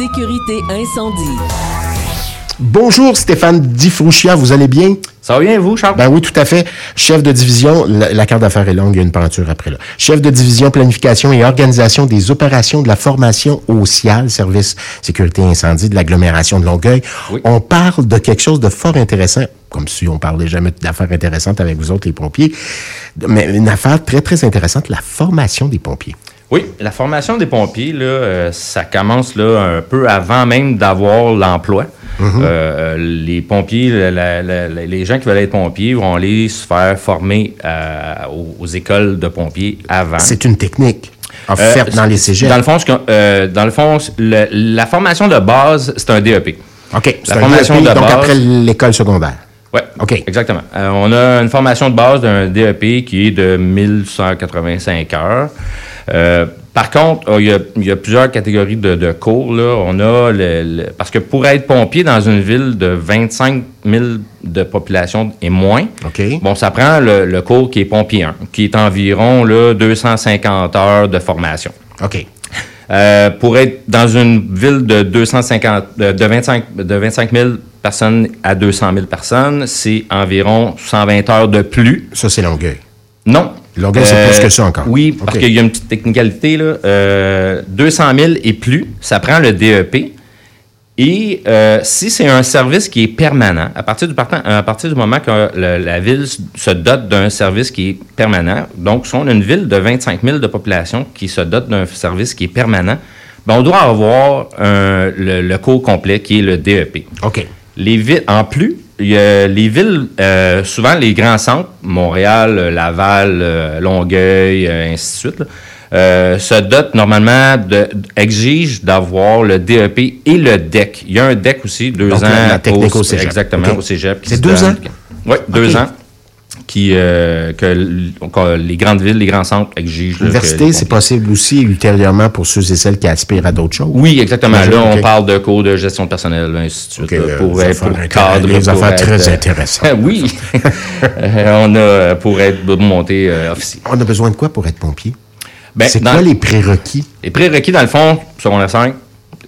Sécurité incendie. Bonjour Stéphane Difrouchia, vous allez bien? Ça va bien, vous, Charles? Ben oui, tout à fait. Chef de division, la, la carte d'affaires est longue, il y a une peinture après là. Chef de division, planification et organisation des opérations de la formation au CIAL, Service Sécurité Incendie de l'agglomération de Longueuil. Oui. On parle de quelque chose de fort intéressant, comme si on parlait jamais d'affaires intéressantes avec vous autres, les pompiers, mais une affaire très, très intéressante, la formation des pompiers. Oui, la formation des pompiers, là, euh, ça commence là, un peu avant même d'avoir l'emploi. Euh, les pompiers, la- la- la- les gens qui veulent être pompiers vont aller se faire former euh, aux, aux écoles de pompiers avant. C'est une technique offerte dans les cégeps. Dans le fond, dans le fond, le- la formation de base, c'est un DEP. OK. La un formation DEP, de donc base- après l'école secondaire. Oui, OK. Exactement. Euh, on a une formation de base d'un DEP qui est de 1185 heures. Euh, par contre, euh, il y, a, il y a plusieurs catégories de, de cours. Là. On a le, le- parce que pour être pompier dans une ville de 25 000 de population et moins, bon, ça prend le, le cours qui est pompier 1, qui est environ là, 250 heures de formation. OK. Euh, pour être dans une ville de 250, de, de 25, de 25 000 personnes à 200 000 personnes, c'est environ 120 heures de plus. Ça, c'est Longueuil. Non. Longueuil, c'est plus que ça encore. Oui, parce qu'il y a une petite technicalité. Là. Euh, 200 000 et plus, ça prend le DEP. Et euh, si c'est un service qui est permanent, à partir du, partant- à partir du moment que le- la ville se dote d'un service qui est permanent, donc si on a une ville de 25 000 de population qui se dote d'un service qui est permanent, ben, on doit avoir un- le, le cours complet qui est le DEP. OK. Les villes, en plus, y a les villes, euh, souvent les grands centres, Montréal, euh, Laval, euh, Longueuil, euh, ainsi de suite, là, euh, se dotent normalement, de, exigent d'avoir le DEP et le DEC. Il y a un DEC aussi, deux Donc, ans. la- la technique au cégep. Exactement, au cégep. C'est deux donne. ans? Oui, deux ans. Qui, euh, que, les grandes villes, les grands centres exigent. L'université, c'est possible aussi ultérieurement pour ceux et celles qui aspirent à d'autres choses. Oui, exactement. Là, on parle de cours de gestion de personnel, ainsi de suite. OK, là, euh, pour être pour cadre. des affaires être, très euh, intéressantes. oui. On a pour être monter euh, officier. On a besoin de quoi pour être pompier? Ben, c'est quoi les prérequis? Les prérequis, dans le fond, secondaire 5,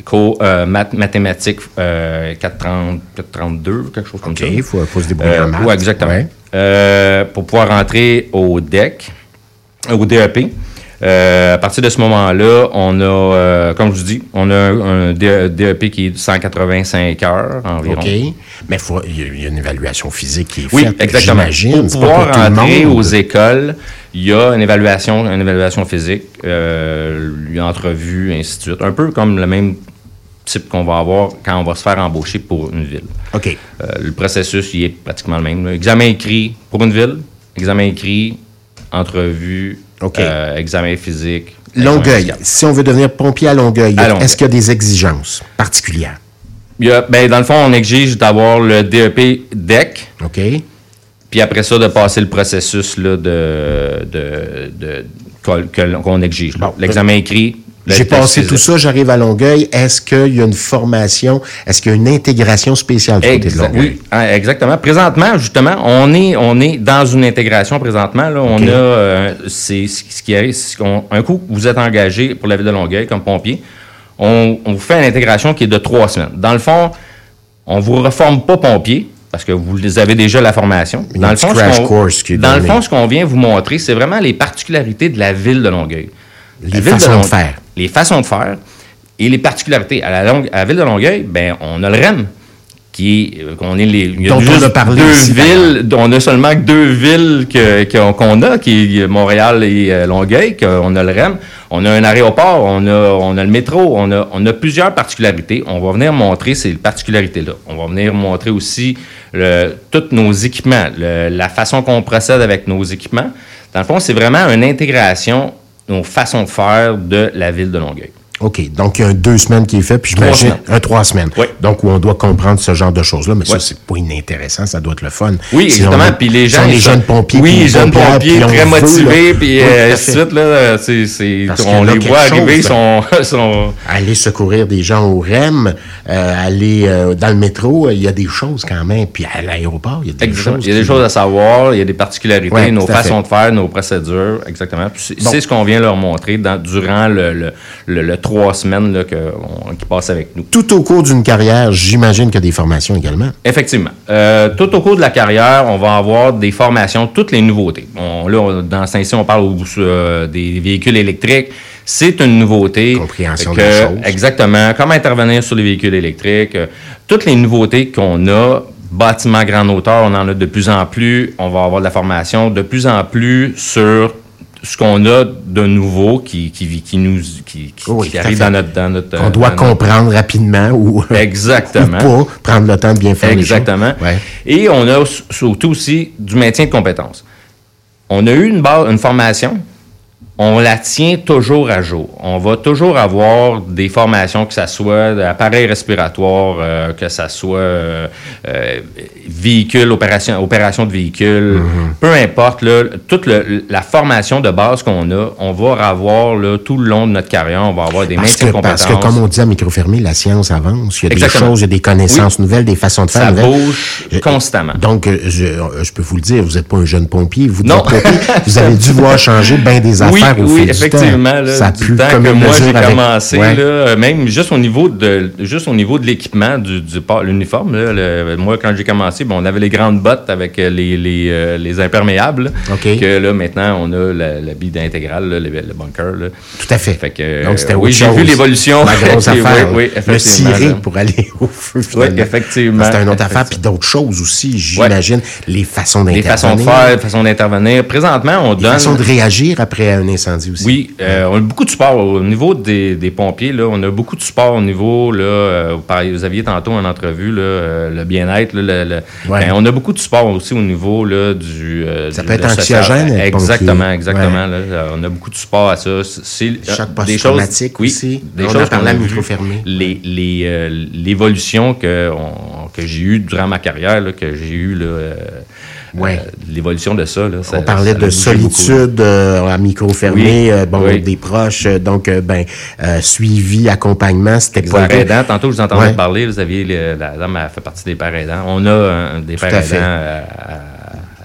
cours euh, math- mathématiques euh, 430, 432, quelque chose comme OK, ça. il faut, faut se débrouiller Euh, en maths. oui, exactement. Ouais. Euh, pour pouvoir rentrer au DEC, euh, au DEP, euh, à partir de ce moment-là, on a, euh, comme je vous dis, on a un, un DE- DEP qui est de 185 heures environ. OK. Mais il y a- il y a une évaluation physique qui est Oui, faite. exactement. j'imagine. Pour pouvoir entrer aux écoles, il y a une évaluation, une évaluation physique, euh, une entrevue, ainsi de suite. Un peu comme le même type qu'on va avoir quand on va se faire embaucher pour une ville. OK. Euh, le processus, il est pratiquement le même. Examen écrit pour une ville, examen écrit, entrevue, Euh, examen physique. Longueuil. Si on veut devenir pompier à Longueuil, est-ce qu'il y a des exigences particulières? Il y a- ben, dans le fond, on exige d'avoir le DEP DEC, OK. Puis après ça, de passer le processus là, de, de, de- qu'on- exige. Bon, L'examen écrit. J'ai passé tout ça, j'arrive à Longueuil. Est-ce qu'il y a une formation? Est-ce qu'il y a une intégration spéciale du côté de Longueuil? oui, ah, exactement. Présentement, justement, on est, on est dans une intégration présentement. Là. On a, euh, c'est ce qui arrive, un coup, vous êtes engagé pour la ville de Longueuil comme pompier, on, on vous fait une intégration qui est de trois semaines. Dans le fond, on vous reforme pas pompier parce que vous avez déjà la formation. Dans le fond, crash ce qu'on- course qui est dans le fond, ce qu'on vient vous montrer, c'est vraiment les particularités de la ville de Longueuil. La Les ville façons de Longueuil- faire. Les façons de faire et les particularités. À la, Longue- à la ville de Longueuil, ben, on a le REM, qui est, euh, qu'on est les, il y a Dont on a parlé deux villes, on a seulement que deux villes que- qu'on a, qui est Montréal et euh, Longueuil, qu'on a le REM. On a un aéroport, on a, on a le métro, on a, on a plusieurs particularités. On va venir montrer ces particularités-là. On va venir montrer aussi le- tous nos équipements, le- la façon qu'on procède avec nos équipements. Dans le fond, c'est vraiment une intégration, nos façons de faire de la ville de Longueuil. OK. Donc, il y a un deux semaines qui est fait, puis Trois j'imagine semaines. un trois semaines. Oui. Donc, où on doit comprendre ce genre de choses-là. Mais ça, c'est pas inintéressant, ça doit être le fun. Oui, Si exactement. a- Puis les gens. ils jeunes pompiers. Oui, puis jeunes pompiers, très motivés, puis à euh, là. C'est, on les voit arriver, ils sont, sont. Aller secourir des gens au REM, euh, aller euh, dans le métro, il y a des choses quand même. Puis à l'aéroport, il y a des Exactement. choses. Il y a des choses à savoir, il y a des particularités, Ouais, nos façons fait. de faire, nos procédures, exactement. C'est, Bon. ce qu'on vient leur montrer dans, durant le, le, le, le trois semaines là, que, on- qui passent avec nous. Tout au cours d'une carrière, j'imagine qu'il y a des formations également. Effectivement. Euh, tout au cours de la carrière, on va avoir des formations, toutes les nouveautés. On, là, on- dans Saint-Cyr, on parle euh, des véhicules électriques. C'est une nouveauté. Compréhension que- de la chose. Exactement. Comment intervenir sur les véhicules électriques. euh, toutes les nouveautés qu'on a. Bâtiments grande hauteur, on en a de plus en plus. On va avoir de la formation de plus en plus sur ce qu'on a de nouveau qui, qui, qui nous qui, qui- Oui, arrive dans notre dans notre On doit notre- comprendre rapidement ou, Exactement. ou pas, prendre le temps de bien faire Exactement. les choses. Ouais. Et on a surtout aussi du maintien de compétences. On a eu une, base, une formation, on la tient toujours à jour. On va toujours avoir des formations, que ça soit d'appareils respiratoires, euh, que ça soit euh, euh, véhicule, opération, opération de véhicule, Mm-hmm. peu importe, là, toute le- la formation de base qu'on a, on va avoir là, tout le long de notre carrière, on va avoir des Parce maintiens que, compétences. parce que, comme on dit à micro fermé, la science avance. Il y a des choses, il y a des connaissances nouvelles, des façons de faire ça nouvelles. bouge constamment. Donc, je, je peux vous le dire, vous n'êtes pas un jeune pompier, vous Non. pompier, vous avez dû voir changer bien des Oui, au oui, fil du effectivement. temps. Là, ça du temps comme que moi j'ai avec- commencé, Ouais. là, euh, même juste au niveau de juste au niveau de l'équipement du, du l'uniforme. moi, quand j'ai commencé, bon, on avait les grandes bottes avec euh, les, les, euh, les imperméables. Que là, maintenant, on a la, la bille intégrale, là, le, le bunker. Là. Tout à fait. Fait que, Donc, c'était oui, j'ai vu l'évolution. La grosse affaire. oui, le ciré pour aller au feu. Oui, effectivement. C'est une autre affaire. Puis d'autres choses aussi, j'imagine. Les façons Les d'intervenir. façons de faire, les façons d'intervenir. Présentement, on Les donne. façons de réagir après un incendie aussi. Oui, euh, on a beaucoup de support au niveau des, des pompiers. Là, on a beaucoup de support au niveau. Là, euh, vous, aviez tantôt en entrevue là, euh, le bien-être. là, le- le- Ouais. ben, on a beaucoup de support aussi au niveau là, du. Ça du- peut être anxiogène, Exactement, exactement. là, on a beaucoup de support à ça. C'est Choc des choses. Oui, aussi. des On choses qu'on a à micro fermé. Les, les, l'évolution que, j'ai eue durant ma carrière, là, que j'ai eu euh, Ouais. euh, l'évolution de ça. Là, ça- On parlait ça a de solitude euh, à micro fermé, Oui, bon, oui. des proches, donc ben suivi, accompagnement, c'était Les pas pères le- aidants, tantôt je vous entendais Ouais. parler, vous aviez le- la dame elle fait partie des pères aidants. On a euh, des Tout aidants à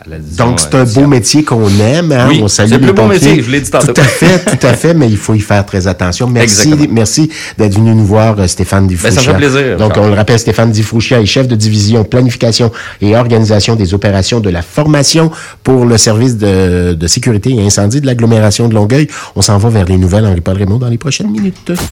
la Donc, c'est euh, un beau disons. métier qu'on aime. Hein? Oui, on salue c'est le les plus beau pompiers. métier, je l'ai dit tantôt. Tout à fait, tout à fait, mais il faut y faire très attention. Merci, Exactement. merci d'être venu nous voir, euh, Stéphane Difrouchia. Ben, ça fait plaisir, Donc, on le rappelle, Stéphane Difrouchia est chef de division planification et organisation des opérations de la formation pour le service de, de sécurité et incendie de l'agglomération de Longueuil. On s'en va vers les nouvelles Henri-Paul Raymond dans les prochaines minutes.